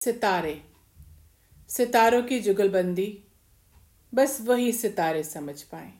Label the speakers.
Speaker 1: सितारे। सितारों की जुगलबंदी बस वही सितारे समझ पाए।